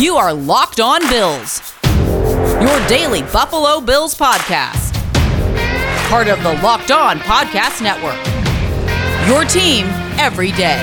You are Locked On Bills, your daily Buffalo Bills podcast. Part of the Locked On Podcast Network. Your team every day.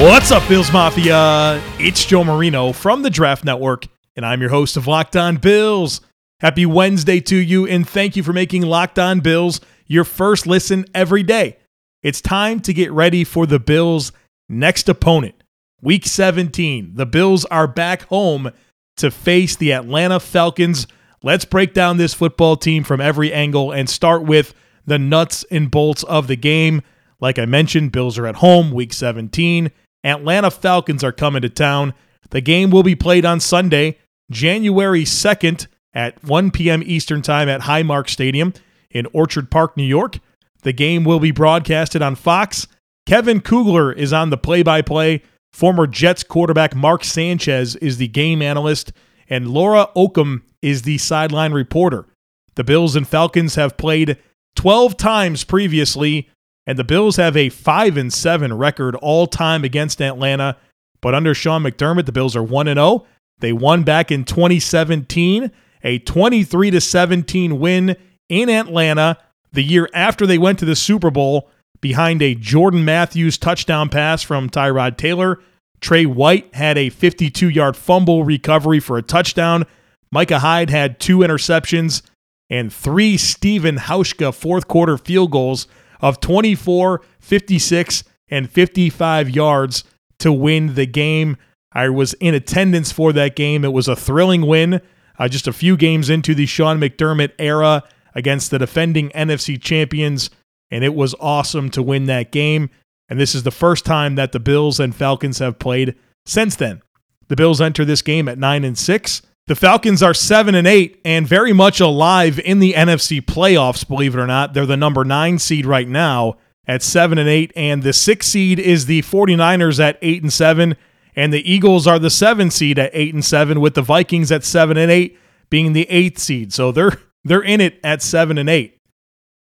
What's up, Bills Mafia? It's Joe Marino from the Draft Network, and I'm your host of Locked On Bills. Happy Wednesday to you, and thank you for making Locked On Bills your first listen every day. It's time to get ready for the Bills' next opponent. Week 17, the Bills are back home to face the Atlanta Falcons. Let's break down this football team from every angle and start with the nuts and bolts of the game. Like I mentioned, Bills are at home, week 17. Atlanta Falcons are coming to town. The game will be played on Sunday, January 2nd at 1 p.m. Eastern Time at Highmark Stadium in Orchard Park, New York. The game will be broadcasted on Fox. Kevin Kugler is on the play by play. Former Jets quarterback Mark Sanchez is the game analyst, and Laura Okmin is the sideline reporter. The Bills and Falcons have played 12 times previously, and the Bills have a 5 and 7 record all time against Atlanta. But under Sean McDermott, the Bills are 1 and 0. They won back in 2017, a 23 to 17 win in Atlanta the year after they went to the Super Bowl behind a Jordan Matthews touchdown pass from Tyrod Taylor. Trey White had a 52 yard fumble recovery for a touchdown. Micah Hyde had two interceptions and three Stephen Hauschka fourth quarter field goals of 24, 56, and 55 yards to win the game. I was in attendance for that game. It was a thrilling win. Uh, just a few games into the Sean McDermott era against the defending NFC champions, and it was awesome to win that game. And this is the first time that the Bills and Falcons have played since then. The Bills enter this game at 9 and 6. The Falcons are 7 and 8 and very much alive in the NFC playoffs, believe it or not. They're the number 9 seed right now at 7 and 8 and the 6 seed is the 49ers at 8 and 7 and the Eagles are the 7 seed at 8 and 7 with the Vikings at 7 and 8 being the 8th seed. So they're they're in it at 7 and 8.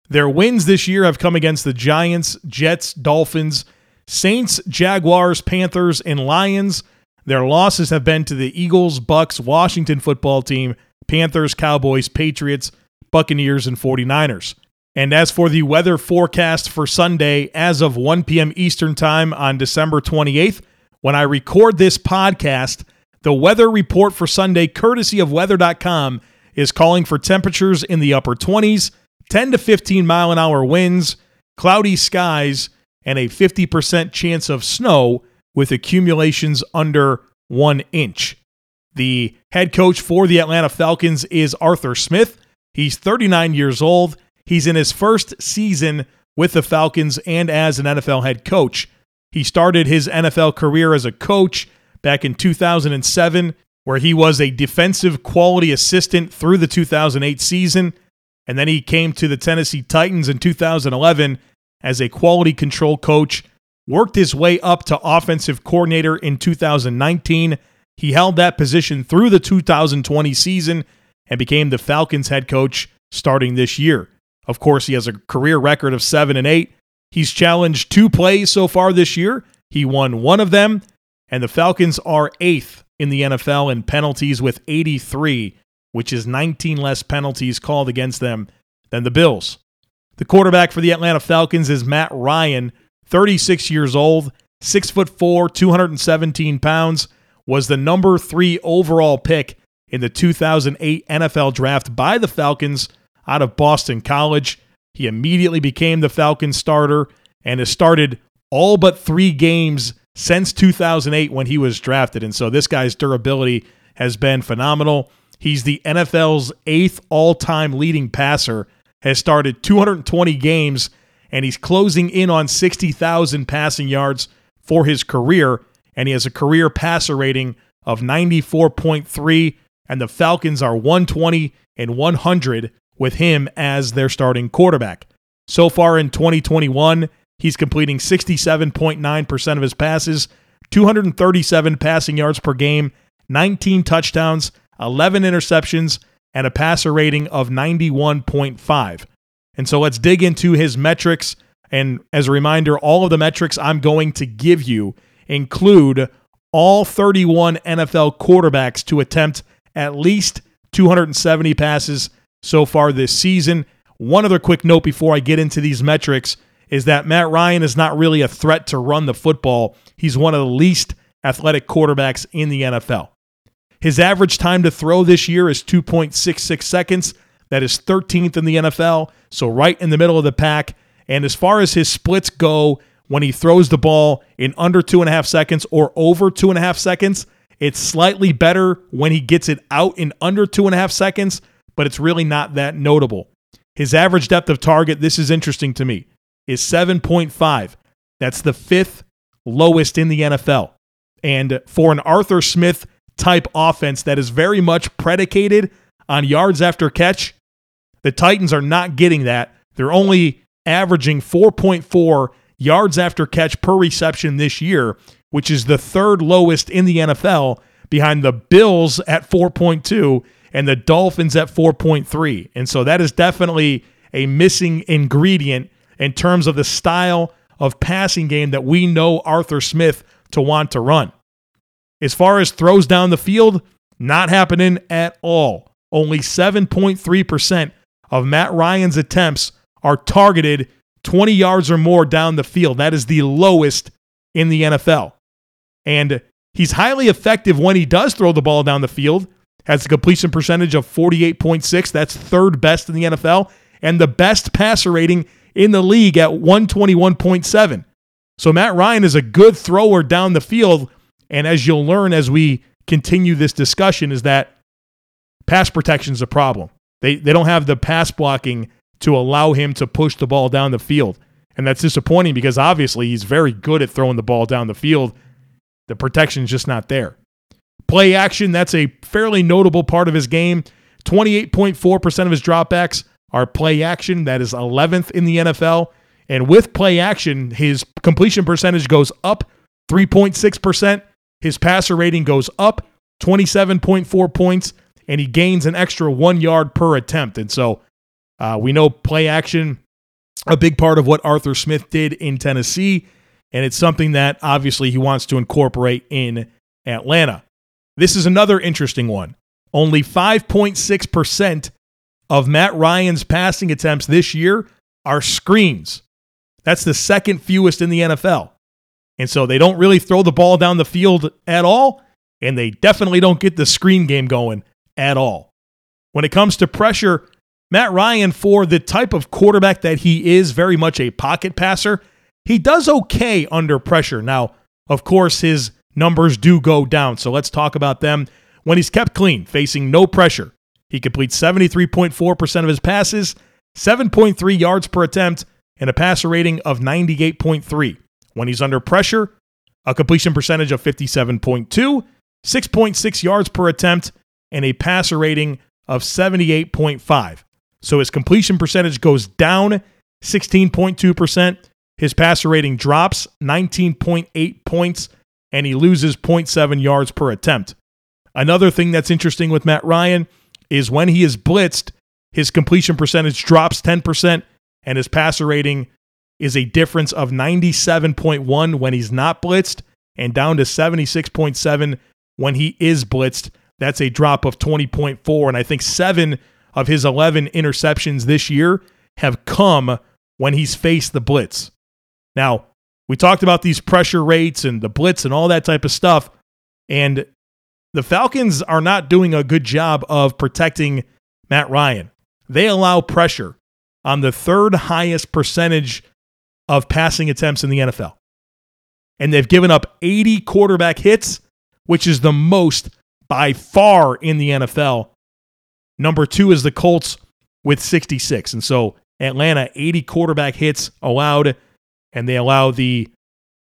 Their wins this year have come against the Giants, Jets, Dolphins, Saints, Jaguars, Panthers, and Lions. Their losses have been to the Eagles, Bucks, Washington football team, Panthers, Cowboys, Patriots, Buccaneers, and 49ers. And as for the weather forecast for Sunday, as of 1 p.m. Eastern Time on December 28th, when I record this podcast, the weather report for Sunday, courtesy of weather.com, is calling for temperatures in the upper 20s, 10 to 15 mile an hour winds, cloudy skies, and a 50% chance of snow with accumulations under one inch. The head coach for the Atlanta Falcons is Arthur Smith. He's 39 years old. He's in his first season with the Falcons and as an NFL head coach. He started his NFL career as a coach back in 2007, where he was a defensive quality assistant through the 2008 season. And then he came to the Tennessee Titans in 2011 as a quality control coach, worked his way up to offensive coordinator in 2019. He held that position through the 2020 season and became the Falcons head coach starting this year. Of course, he has a career record of 7 and 8. He's challenged two plays so far this year. He won one of them, and the Falcons are 8th in the NFL in penalties with 83, which is 19 less penalties called against them than the Bills. The quarterback for the Atlanta Falcons is Matt Ryan, 36 years old, 6 foot 4, 217 pounds, was the number 3 overall pick in the 2008 NFL draft by the Falcons out of Boston College. He immediately became the Falcons starter and has started all but 3 games since 2008 when he was drafted. And so this guy's durability has been phenomenal. He's the NFL's eighth all time leading passer has started 220 games and he's closing in on 60,000 passing yards for his career. And he has a career passer rating of 94.3. And the Falcons are 120 and 100 with him as their starting quarterback. So far in 2021, he's completing 67.9% of his passes, 237 passing yards per game, 19 touchdowns, 11 interceptions, and a passer rating of 91.5. And so let's dig into his metrics And as a reminder, all of the metrics I'm going to give you include all 31 NFL quarterbacks to attempt at least 270 passes so far this season. One other quick note before I get into these metrics is that Matt Ryan is not really a threat to run the football. He's one of the least athletic quarterbacks in the NFL. His average time to throw this year is 2.66 seconds. That is 13th in the NFL, so right in the middle of the pack. And as far as his splits go, when he throws the ball in under two and a half seconds or over two and a half seconds, it's slightly better when he gets it out in under two and a half seconds, but it's really not that notable. His average depth of target, this is interesting to me, is 7.5. That's the fifth lowest in the NFL. And for an Arthur Smith type offense that is very much predicated on yards after catch, the Titans are not getting that. They're only averaging 4.4 yards after catch per reception this year, which is the third lowest in the NFL behind the Bills at 4.2 and the Dolphins at 4.3. And so that is definitely a missing ingredient in terms of the style of passing game that we know Arthur Smith to want to run. As far as throws down the field, not happening at all. Only 7.3% of Matt Ryan's attempts are targeted 20 yards or more down the field. That is the lowest in the NFL. And he's highly effective when he does throw the ball down the field. Has a completion percentage of 48.6. That's third best in the NFL and the best passer rating in the league at 121.7. So Matt Ryan is a good thrower down the field. And as you'll learn as we continue this discussion, is that pass protection is a problem. They, they don't have the pass blocking to allow him to push the ball down the field. And that's disappointing because obviously he's very good at throwing the ball down the field. The protection is just not there. Play action, that's a fairly notable part of his game. 28.4% of his dropbacks are play action. That is 11th in the NFL. And with play action, his completion percentage goes up 3.6%. His passer rating goes up 27.4 points, and he gains an extra one yard per attempt. And so uh, we know play action, a big part of what Arthur Smith did in Tennessee, and it's something that obviously he wants to incorporate in Atlanta. This is another interesting one. Only 5.6% of Matt Ryan's passing attempts this year are screens. That's the second fewest in the NFL. And so they don't really throw the ball down the field at all, and they definitely don't get the screen game going at all. When it comes to pressure, Matt Ryan, for the type of quarterback that he is, very much a pocket passer, he does okay under pressure. Now, of course, his numbers do go down. So let's talk about them. When he's kept clean, facing no pressure, he completes 73.4% of his passes, 7.3 yards per attempt, and a passer rating of 98.3. When he's under pressure, a completion percentage of 57.2, 6.6 yards per attempt, and a passer rating of 78.5. So his completion percentage goes down 16.2%. His passer rating drops 19.8 points, and he loses 0.7 yards per attempt. Another thing that's interesting with Matt Ryan is when he is blitzed, his completion percentage drops 10%, and his passer rating is a difference of 97.1 when he's not blitzed and down to 76.7 when he is blitzed. That's a drop of 20.4. And I think seven of his 11 interceptions this year have come when he's faced the blitz. Now, we talked about these pressure rates and the blitz and all that type of stuff. And the Falcons are not doing a good job of protecting Matt Ryan. They allow pressure on the third highest percentage of passing attempts in the NFL. And they've given up 80 quarterback hits, which is the most by far in the NFL Number two is the Colts with 66. And so Atlanta, 80 quarterback hits allowed, and they allow the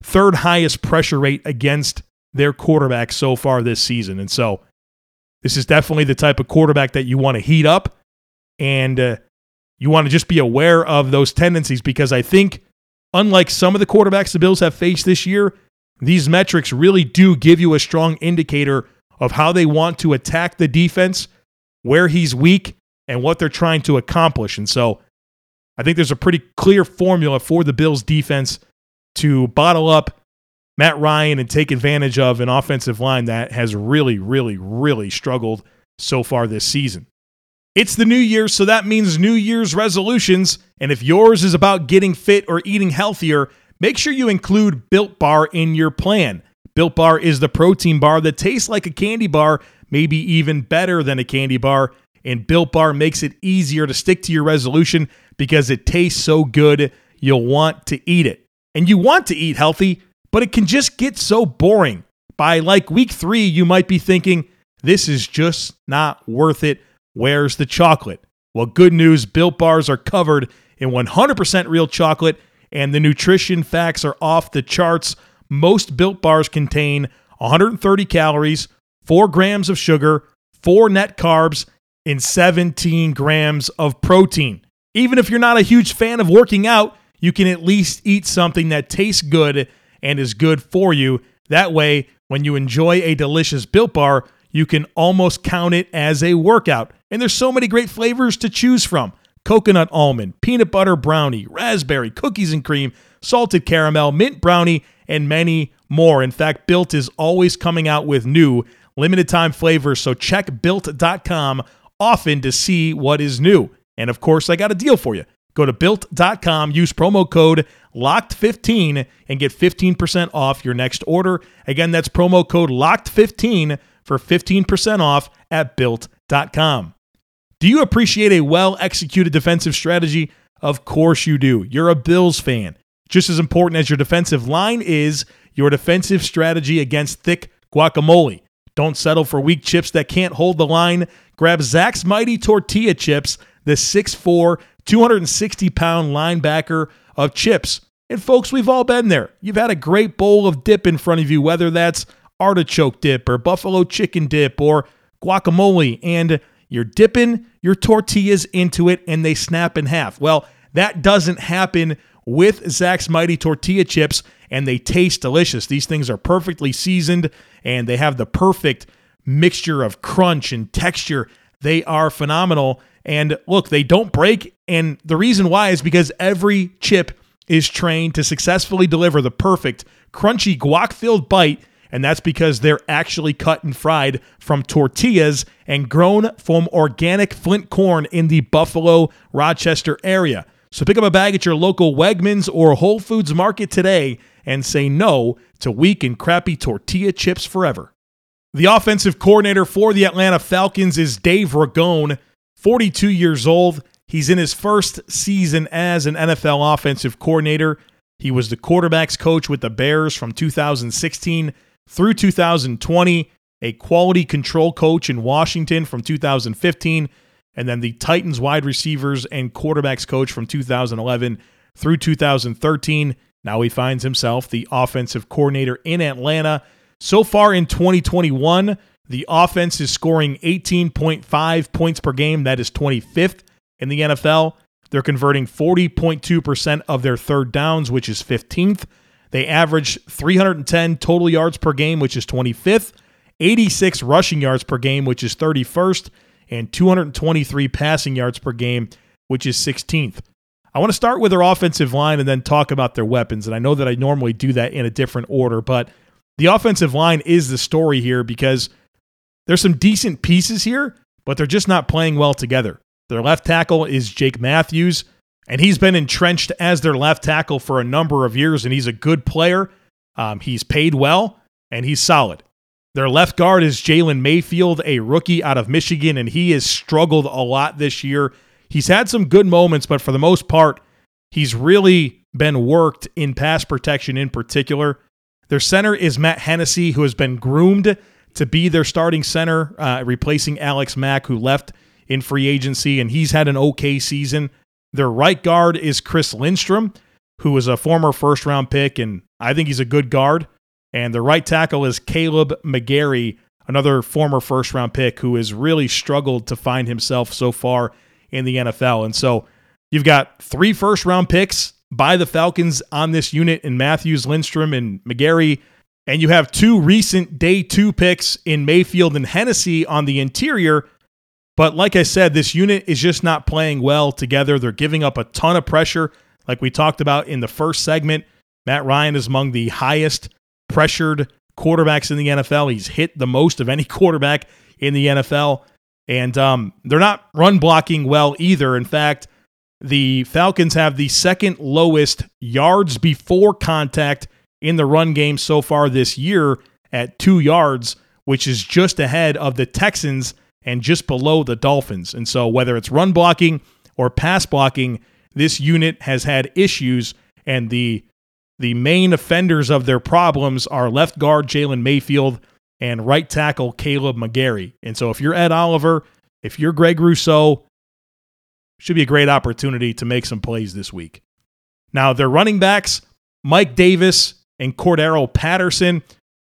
third highest pressure rate against their quarterback so far this season. And so this is definitely the type of quarterback that you want to heat up and uh, you want to just be aware of those tendencies because I think, unlike some of the quarterbacks the Bills have faced this year, these metrics really do give you a strong indicator of how they want to attack the defense where he's weak and what they're trying to accomplish. And so I think there's a pretty clear formula for the Bills defense to bottle up Matt Ryan and take advantage of an offensive line that has really, really, really struggled so far this season. It's the new year, so that means New Year's resolutions. And if yours is about getting fit or eating healthier, make sure you include Built Bar in your plan. Built Bar is the protein bar that tastes like a candy bar, maybe even better than a candy bar. And Built Bar makes it easier to stick to your resolution because it tastes so good, you'll want to eat it. And you want to eat healthy, but it can just get so boring. By like week three, you might be thinking, this is just not worth it. Where's the chocolate? Well, good news Built Bars are covered in 100% real chocolate, and the nutrition facts are off the charts. Most Built Bars contain 130 calories, 4 grams of sugar, 4 net carbs, and 17 grams of protein. Even if you're not a huge fan of working out, you can at least eat something that tastes good and is good for you. That way, when you enjoy a delicious Built Bar, you can almost count it as a workout. And there's so many great flavors to choose from coconut almond, peanut butter brownie, raspberry, cookies and cream, salted caramel, mint brownie, and many more. In fact, Built is always coming out with new limited time flavors, so check built.com often to see what is new. And of course, I got a deal for you. Go to built.com, use promo code LOCKED15 and get 15% off your next order. Again, that's promo code LOCKED15 for 15% off at built.com. Do you appreciate a well executed defensive strategy? Of course you do. You're a Bills fan. Just as important as your defensive line is your defensive strategy against thick guacamole. Don't settle for weak chips that can't hold the line. Grab Zach's Mighty Tortilla Chips, the 6'4, 260 pound linebacker of chips. And folks, we've all been there. You've had a great bowl of dip in front of you, whether that's artichoke dip or buffalo chicken dip or guacamole, and you're dipping your tortillas into it and they snap in half. Well, that doesn't happen with Zach's Mighty Tortilla Chips, and they taste delicious. These things are perfectly seasoned and they have the perfect mixture of crunch and texture. They are phenomenal. And look, they don't break. And the reason why is because every chip is trained to successfully deliver the perfect, crunchy, guac filled bite and that's because they're actually cut and fried from tortillas and grown from organic flint corn in the Buffalo, Rochester area. So pick up a bag at your local Wegmans or Whole Foods market today and say no to weak and crappy tortilla chips forever. The offensive coordinator for the Atlanta Falcons is Dave Ragone, 42 years old. He's in his first season as an NFL offensive coordinator. He was the quarterback's coach with the Bears from 2016 through 2020, a quality control coach in Washington from 2015, and then the Titans wide receivers and quarterbacks coach from 2011 through 2013. Now he finds himself the offensive coordinator in Atlanta. So far in 2021, the offense is scoring 18.5 points per game. That is 25th in the NFL. They're converting 40.2% of their third downs, which is 15th. They average 310 total yards per game, which is 25th, 86 rushing yards per game, which is 31st, and 223 passing yards per game, which is 16th. I want to start with their offensive line and then talk about their weapons. And I know that I normally do that in a different order, but the offensive line is the story here because there's some decent pieces here, but they're just not playing well together. Their left tackle is Jake Matthews. And he's been entrenched as their left tackle for a number of years, and he's a good player. Um, he's paid well, and he's solid. Their left guard is Jalen Mayfield, a rookie out of Michigan, and he has struggled a lot this year. He's had some good moments, but for the most part, he's really been worked in pass protection in particular. Their center is Matt Hennessy, who has been groomed to be their starting center, uh, replacing Alex Mack, who left in free agency, and he's had an okay season. Their right guard is Chris Lindstrom, who is a former first round pick, and I think he's a good guard. And the right tackle is Kaleb McGary, another former first round pick who has really struggled to find himself so far in the NFL. And so you've got three first round picks by the Falcons on this unit in Matthews, Lindstrom, and McGary. And you have two recent day two picks in Mayfield and Hennessy on the interior. But like I said, this unit is just not playing well together. They're giving up a ton of pressure. Like we talked about in the first segment, Matt Ryan is among the highest pressured quarterbacks in the NFL. He's hit the most of any quarterback in the NFL. And um, they're not run blocking well either. In fact, the Falcons have the second lowest yards before contact in the run game so far this year at two yards, which is just ahead of the Texans and just below the Dolphins. And so, whether it's run blocking or pass blocking, this unit has had issues, and the the main offenders of their problems are left guard Jalen Mayfield and right tackle Kaleb McGary. And so, if you're Ed Oliver, if you're Greg Rousseau, should be a great opportunity to make some plays this week. Now, their running backs, Mike Davis and Cordarrelle Patterson.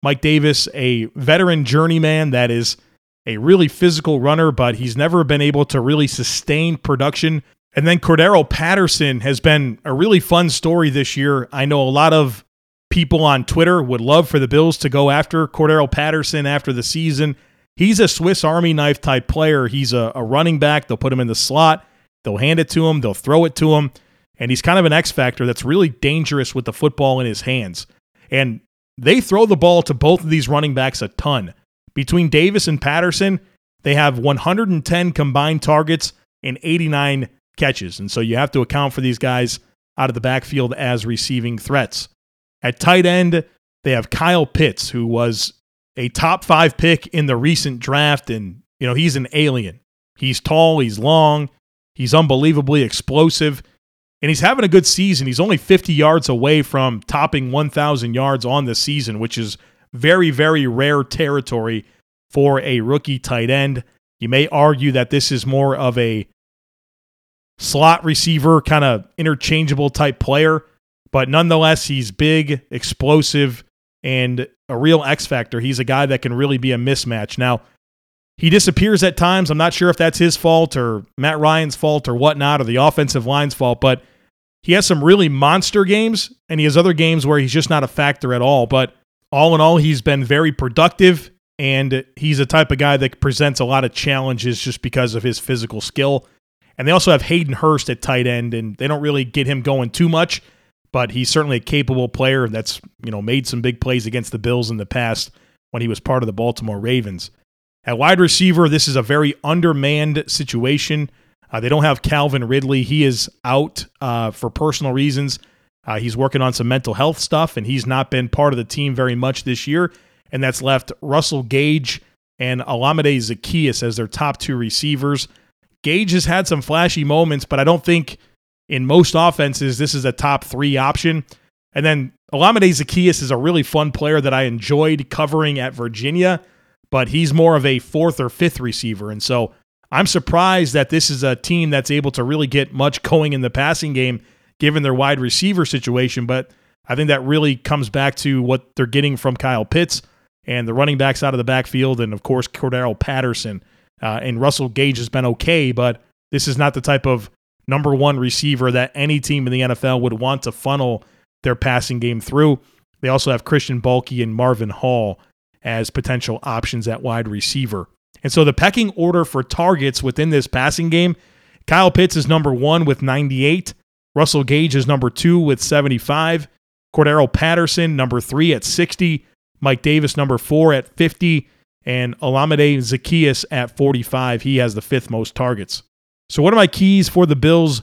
Mike Davis, a veteran journeyman that is a really physical runner, but he's never been able to really sustain production. And then Cordarrelle Patterson has been a really fun story this year. I know a lot of people on Twitter would love for the Bills to go after Cordarrelle Patterson after the season. He's a Swiss Army knife type player. He's a, a running back. They'll put him in the slot, they'll hand it to him, they'll throw it to him. And he's kind of an X factor that's really dangerous with the football in his hands. And they throw the ball to both of these running backs a ton. Between Davis and Patterson, they have 110 combined targets and 89 catches. And so you have to account for these guys out of the backfield as receiving threats. At tight end, they have Kyle Pitts, who was a top five pick in the recent draft. And, you know, he's an alien. He's tall, he's long, he's unbelievably explosive, and he's having a good season. He's only 50 yards away from topping 1,000 yards on the season, which is very, very rare territory for a rookie tight end. You may argue that this is more of a slot receiver, kind of interchangeable type player, but nonetheless, he's big, explosive, and a real X factor. He's a guy that can really be a mismatch. Now, he disappears at times. I'm not sure if that's his fault or Matt Ryan's fault or whatnot, or the offensive line's fault, but he has some really monster games, and he has other games where he's just not a factor at all. But all in all, he's been very productive, and he's a type of guy that presents a lot of challenges just because of his physical skill. And they also have Hayden Hurst at tight end, and they don't really get him going too much, but he's certainly a capable player that's you know made some big plays against the Bills in the past when he was part of the Baltimore Ravens. At wide receiver, this is a very undermanned situation. Uh, they don't have Calvin Ridley. He is out uh, for personal reasons. Uh, he's working on some mental health stuff, and he's not been part of the team very much this year. And that's left Russell Gage and Olamide Zaccheaus as their top two receivers. Gage has had some flashy moments, but I don't think in most offenses this is a top three option. And then Olamide Zaccheaus is a really fun player that I enjoyed covering at Virginia, but he's more of a fourth or fifth receiver. And so I'm surprised that this is a team that's able to really get much going in the passing game given their wide receiver situation. But I think that really comes back to what they're getting from Kyle Pitts and the running backs out of the backfield, and of course, Cordarrelle Patterson. Uh, and Russell Gage has been okay, but this is not the type of number one receiver that any team in the NFL would want to funnel their passing game through. They also have Christian Blake and Marvin Hall as potential options at wide receiver. And so the pecking order for targets within this passing game Kyle Pitts is number one with 98. Russell Gage is number two with 75. Cordarrelle Patterson, number three at 60. Mike Davis, number four at 50. And Olamide Zaccheaus at 45. He has the fifth most targets. So, what are my keys for the Bills'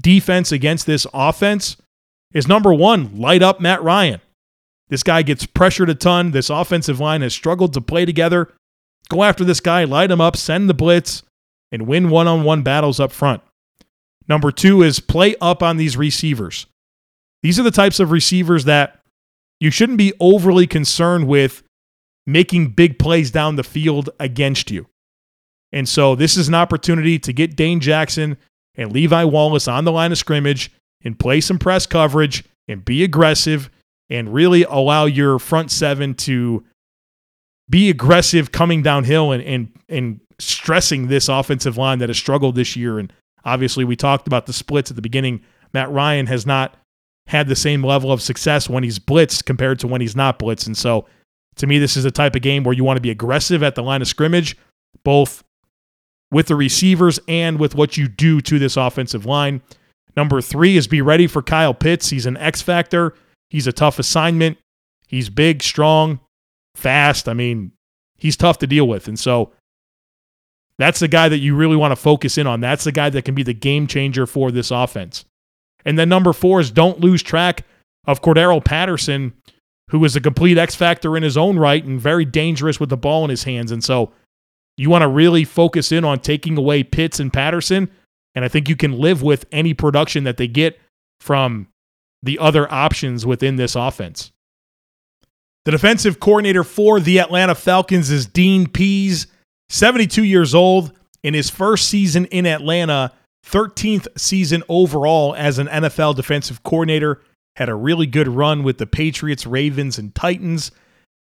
defense against this offense is number one, light up Matt Ryan. This guy gets pressured a ton. This offensive line has struggled to play together. Go after this guy, light him up, send the blitz, and win one on one battles up front. Number two is play up on these receivers. These are the types of receivers that you shouldn't be overly concerned with making big plays down the field against you. And so this is an opportunity to get Dane Jackson and Levi Wallace on the line of scrimmage and play some press coverage and be aggressive and really allow your front seven to be aggressive coming downhill and and and stressing this offensive line that has struggled this year and Obviously, we talked about the splits at the beginning. Matt Ryan has not had the same level of success when he's blitzed compared to when he's not blitzed. And so, to me, this is a type of game where you want to be aggressive at the line of scrimmage, both with the receivers and with what you do to this offensive line. Number three is be ready for Kyle Pitts. He's an X factor. He's a tough assignment. He's big, strong, fast. I mean, he's tough to deal with. And so that's the guy that you really want to focus in on. That's the guy that can be the game changer for this offense. And then number four is don't lose track of Cordarrelle Patterson, who is a complete X factor in his own right and very dangerous with the ball in his hands. And so you want to really focus in on taking away Pitts and Patterson. And I think you can live with any production that they get from the other options within this offense. The defensive coordinator for the Atlanta Falcons is Dean Pees, 72 years old. In his first season in Atlanta, 13th season overall as an NFL defensive coordinator, had a really good run with the Patriots, Ravens, and Titans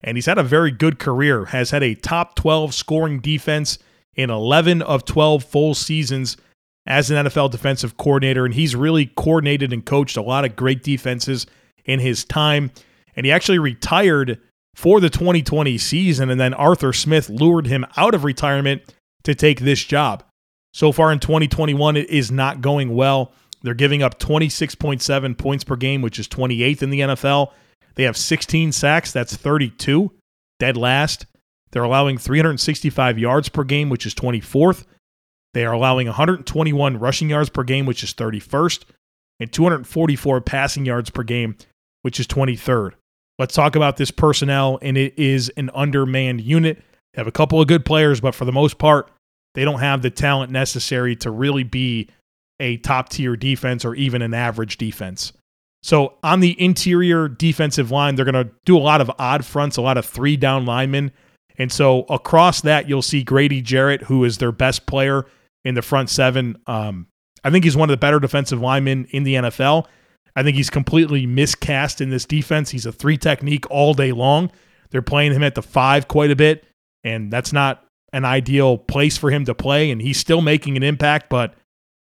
and he's had a very good career. Has had a top 12 scoring defense in 11 of 12 full seasons as an NFL defensive coordinator, and he's really coordinated and coached a lot of great defenses in his time. And he actually retired for the 2020 season, and then Arthur Smith lured him out of retirement to take this job. So far in 2021, it is not going well. They're giving up 26.7 points per game, which is 28th in the NFL. They have 16 sacks. That's 32, dead last. They're allowing 365 yards per game, which is 24th. They are allowing 121 rushing yards per game, which is 31st, and 244 passing yards per game, which is 23rd. Let's talk about this personnel, and it is an undermanned unit. They have a couple of good players, but for the most part, they don't have the talent necessary to really be a top tier defense or even an average defense. So on the interior defensive line, they're going to do a lot of odd fronts, a lot of three down linemen. And so across that, you'll see Grady Jarrett, who is their best player in the front seven. Um, I think he's one of the better defensive linemen in the NFL. I think he's completely miscast in this defense. He's a three technique all day long. They're playing him at the five quite a bit, and that's not an ideal place for him to play. And he's still making an impact, but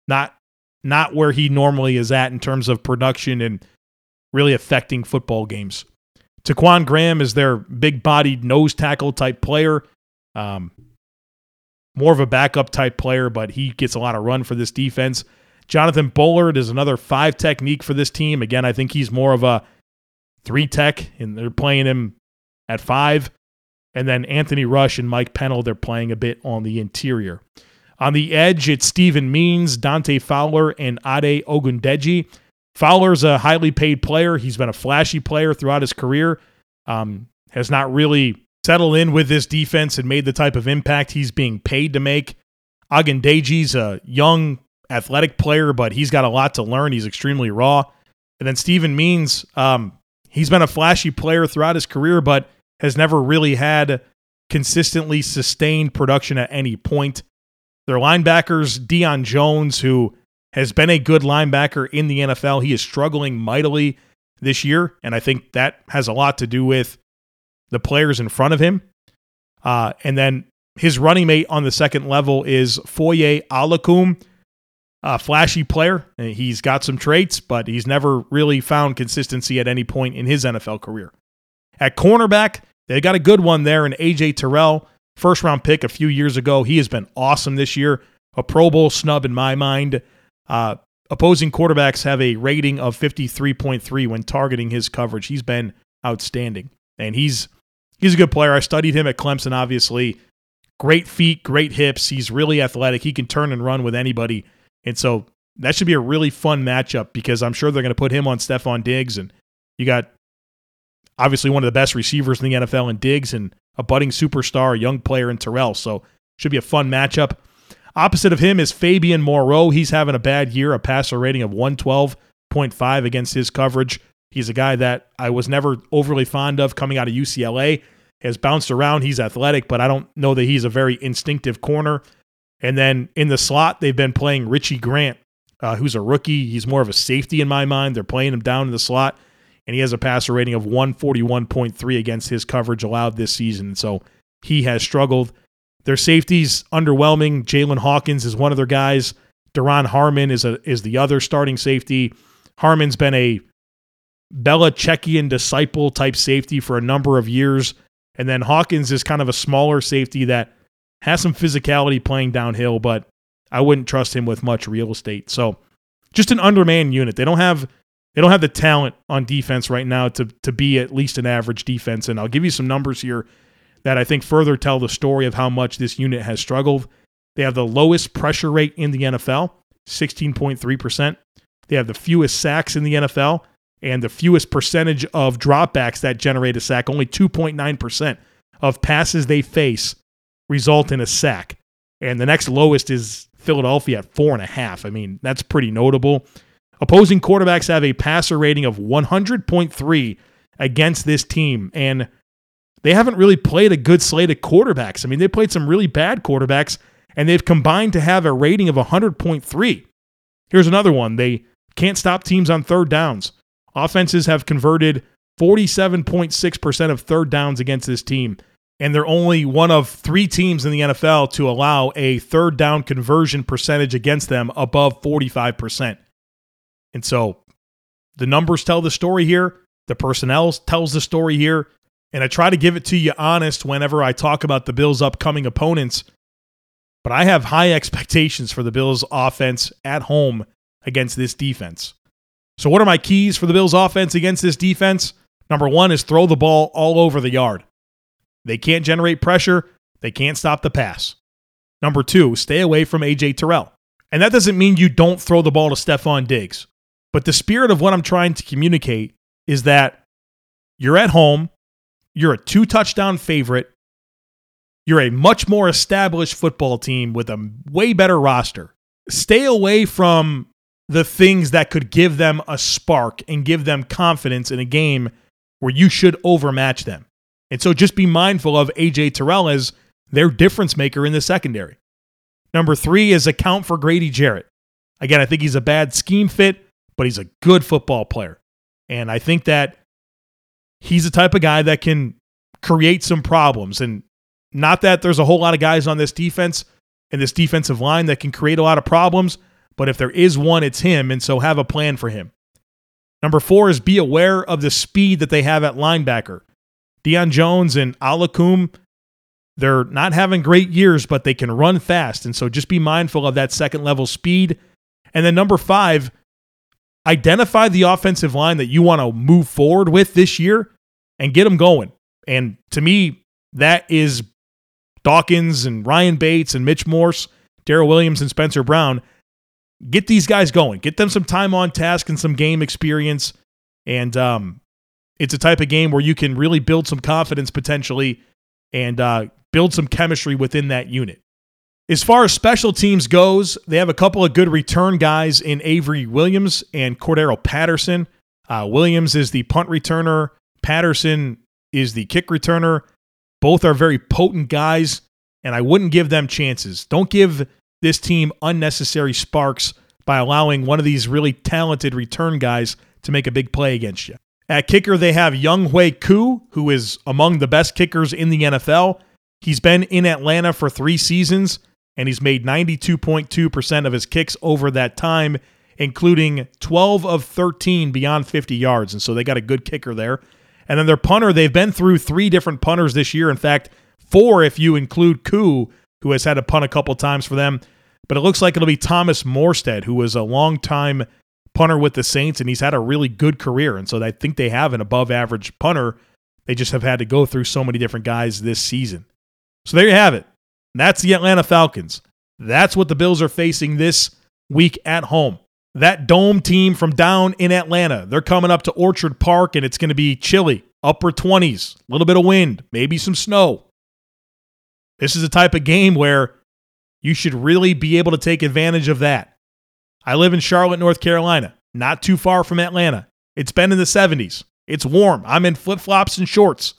not not where he normally is at in terms of production and really affecting football games. Ta'Quon Graham is their big bodied nose tackle type player. Um, more of a backup type player, but he gets a lot of run for this defense. Jonathan Bullard is another five technique for this team. Again, I think he's more of a three tech, and they're playing him at five. And then Anthony Rush and Mike Pennel, they're playing a bit on the interior. On the edge, it's Steven Means, Dante Fowler, and Ade Ogundeji. Fowler's a highly paid player. He's been a flashy player throughout his career. Um, has not really settled in with this defense and made the type of impact he's being paid to make. Ogundeji's a young, athletic player, but he's got a lot to learn. He's extremely raw. And then Steven Means, um, he's been a flashy player throughout his career, but has never really had consistently sustained production at any point. Their linebackers, Deion Jones, who has been a good linebacker in the NFL, he is struggling mightily this year. And I think that has a lot to do with the players in front of him. Uh, and then his running mate on the second level is Foye Oluokun, a flashy player. He's got some traits, but he's never really found consistency at any point in his NFL career. At cornerback, they got a good one there in AJ Terrell first round pick a few years ago. He has been awesome this year, a Pro Bowl snub in my mind. Uh, opposing quarterbacks have a rating of 53.3 when targeting his coverage. He's been outstanding, and he's he's a good player. I studied him at Clemson, obviously. Great feet, great hips. He's really athletic. He can turn and run with anybody. And so that should be a really fun matchup because I'm sure they're going to put him on Stefon Diggs. And you got obviously one of the best receivers in the NFL in Diggs and a budding superstar, a young player in Terrell. So should be a fun matchup. Opposite of him is Fabian Moreau. He's having a bad year, a passer rating of 112.5 against his coverage. He's a guy that I was never overly fond of coming out of UCLA. Has bounced around. He's athletic, but I don't know that he's a very instinctive corner. And then in the slot, they've been playing Richie Grant, uh, who's a rookie. He's more of a safety in my mind. They're playing him down in the slot and he has a passer rating of 141.3 against his coverage allowed this season. So he has struggled. Their safeties underwhelming. Jaylinn Hawkins is one of their guys. Duron Harmon is a is the other starting safety. Harmon's been a Belichickian disciple type safety for a number of years. And then Hawkins is kind of a smaller safety that has some physicality playing downhill, but I wouldn't trust him with much real estate. So just an undermanned unit. They don't have they don't have the talent on defense right now to to be at least an average defense. And I'll give you some numbers here that I think further tell the story of how much this unit has struggled. They have the lowest pressure rate in the NFL, 16.3%. They have the fewest sacks in the NFL and the fewest percentage of dropbacks that generate a sack. Only 2.9% of passes they face result in a sack. And the next lowest is Philadelphia at four and a half. I mean, that's pretty notable. Opposing quarterbacks have a passer rating of 100.3 against this team. And they haven't really played a good slate of quarterbacks. I mean, they played some really bad quarterbacks, and they've combined to have a rating of 100.3. Here's another one. They can't stop teams on third downs. Offenses have converted 47.6% of third downs against this team and they're only one of three teams in the NFL to allow a third down conversion percentage against them above 45%. And so the numbers tell the story here, the personnel tells the story here, and I try to give it to you honest whenever I talk about the Bills' upcoming opponents. But I have high expectations for the Bills' offense at home against this defense. So, what are my keys for the Bills' offense against this defense? Number one is throw the ball all over the yard. They can't generate pressure, they can't stop the pass. Number two, stay away from AJ Terrell. And that doesn't mean you don't throw the ball to Stefon Diggs. But the spirit of what I'm trying to communicate is that you're at home, you're a two touchdown favorite, you're a much more established football team with a way better roster. Stay away from the things that could give them a spark and give them confidence in a game where you should overmatch them. And so just be mindful of AJ Terrell as their difference maker in the secondary. Number three is account for Grady Jarrett. Again, I think he's a bad scheme fit, but he's a good football player. And I think that he's the type of guy that can create some problems. And not that there's a whole lot of guys on this defense and this defensive line that can create a lot of problems, but if there is one, it's him. And so have a plan for him. Number four is be aware of the speed that they have at linebacker. Deion Jones and Oluokun, they're not having great years, but they can run fast. And so just be mindful of that second level speed. And then number five, identify the offensive line that you want to move forward with this year and get them going. And to me, that is Dawkins and Ryan Bates and Mitch Morse, Daryl Williams and Spencer Brown. Get these guys going. Get them some time on task and some game experience. And um, it's a type of game where you can really build some confidence potentially and uh, build some chemistry within that unit. As far as special teams goes, they have a couple of good return guys in Avery Williams and Cordarrelle Patterson. Uh, Williams is the punt returner. Patterson is the kick returner. Both are very potent guys, and I wouldn't give them chances. Don't give this team unnecessary sparks by allowing one of these really talented return guys to make a big play against you. At kicker, they have Younghoe Koo, who is among the best kickers in the NFL. He's been in Atlanta for three seasons, and he's made 92.2% of his kicks over that time, including 12 of 13 beyond 50 yards. And so they got a good kicker there. And then their punter, they've been through three different punters this year. In fact, four if you include Koo, who has had to punt a couple times for them. But it looks like it'll be Thomas Morstead, who was a long-time punter with the Saints, and he's had a really good career. And so I think they have an above average punter. They just have had to go through so many different guys this season. So there you have it. That's the Atlanta Falcons. That's what the Bills are facing this week at home. That dome team from down in Atlanta, they're coming up to Orchard Park, and it's going to be chilly, upper 20s, a little bit of wind, maybe some snow. This is a type of game where you should really be able to take advantage of that. I live in Charlotte, North Carolina, not too far from Atlanta. It's been in the 70s. It's warm. I'm in flip flops and shorts.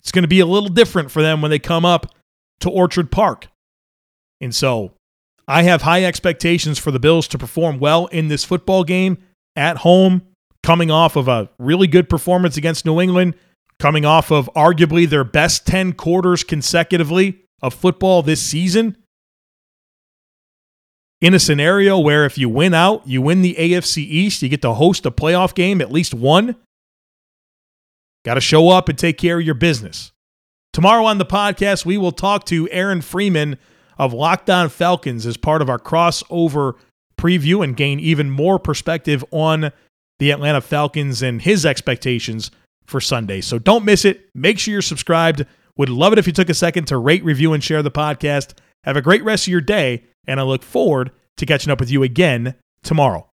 It's going to be a little different for them when they come up to Orchard Park. And so I have high expectations for the Bills to perform well in this football game at home, coming off of a really good performance against New England, coming off of arguably their best 10 quarters consecutively of football this season in a scenario where if you win out, you win the AFC East, you get to host a playoff game, at least one. Got to show up and take care of your business. Tomorrow on the podcast, we will talk to Aaron Freeman of Locked On Falcons as part of our crossover preview and gain even more perspective on the Atlanta Falcons and his expectations for Sunday. So don't miss it. Make sure you're subscribed. Would love it if you took a second to rate, review, and share the podcast. Have a great rest of your day, and I look forward to catching up with you again tomorrow.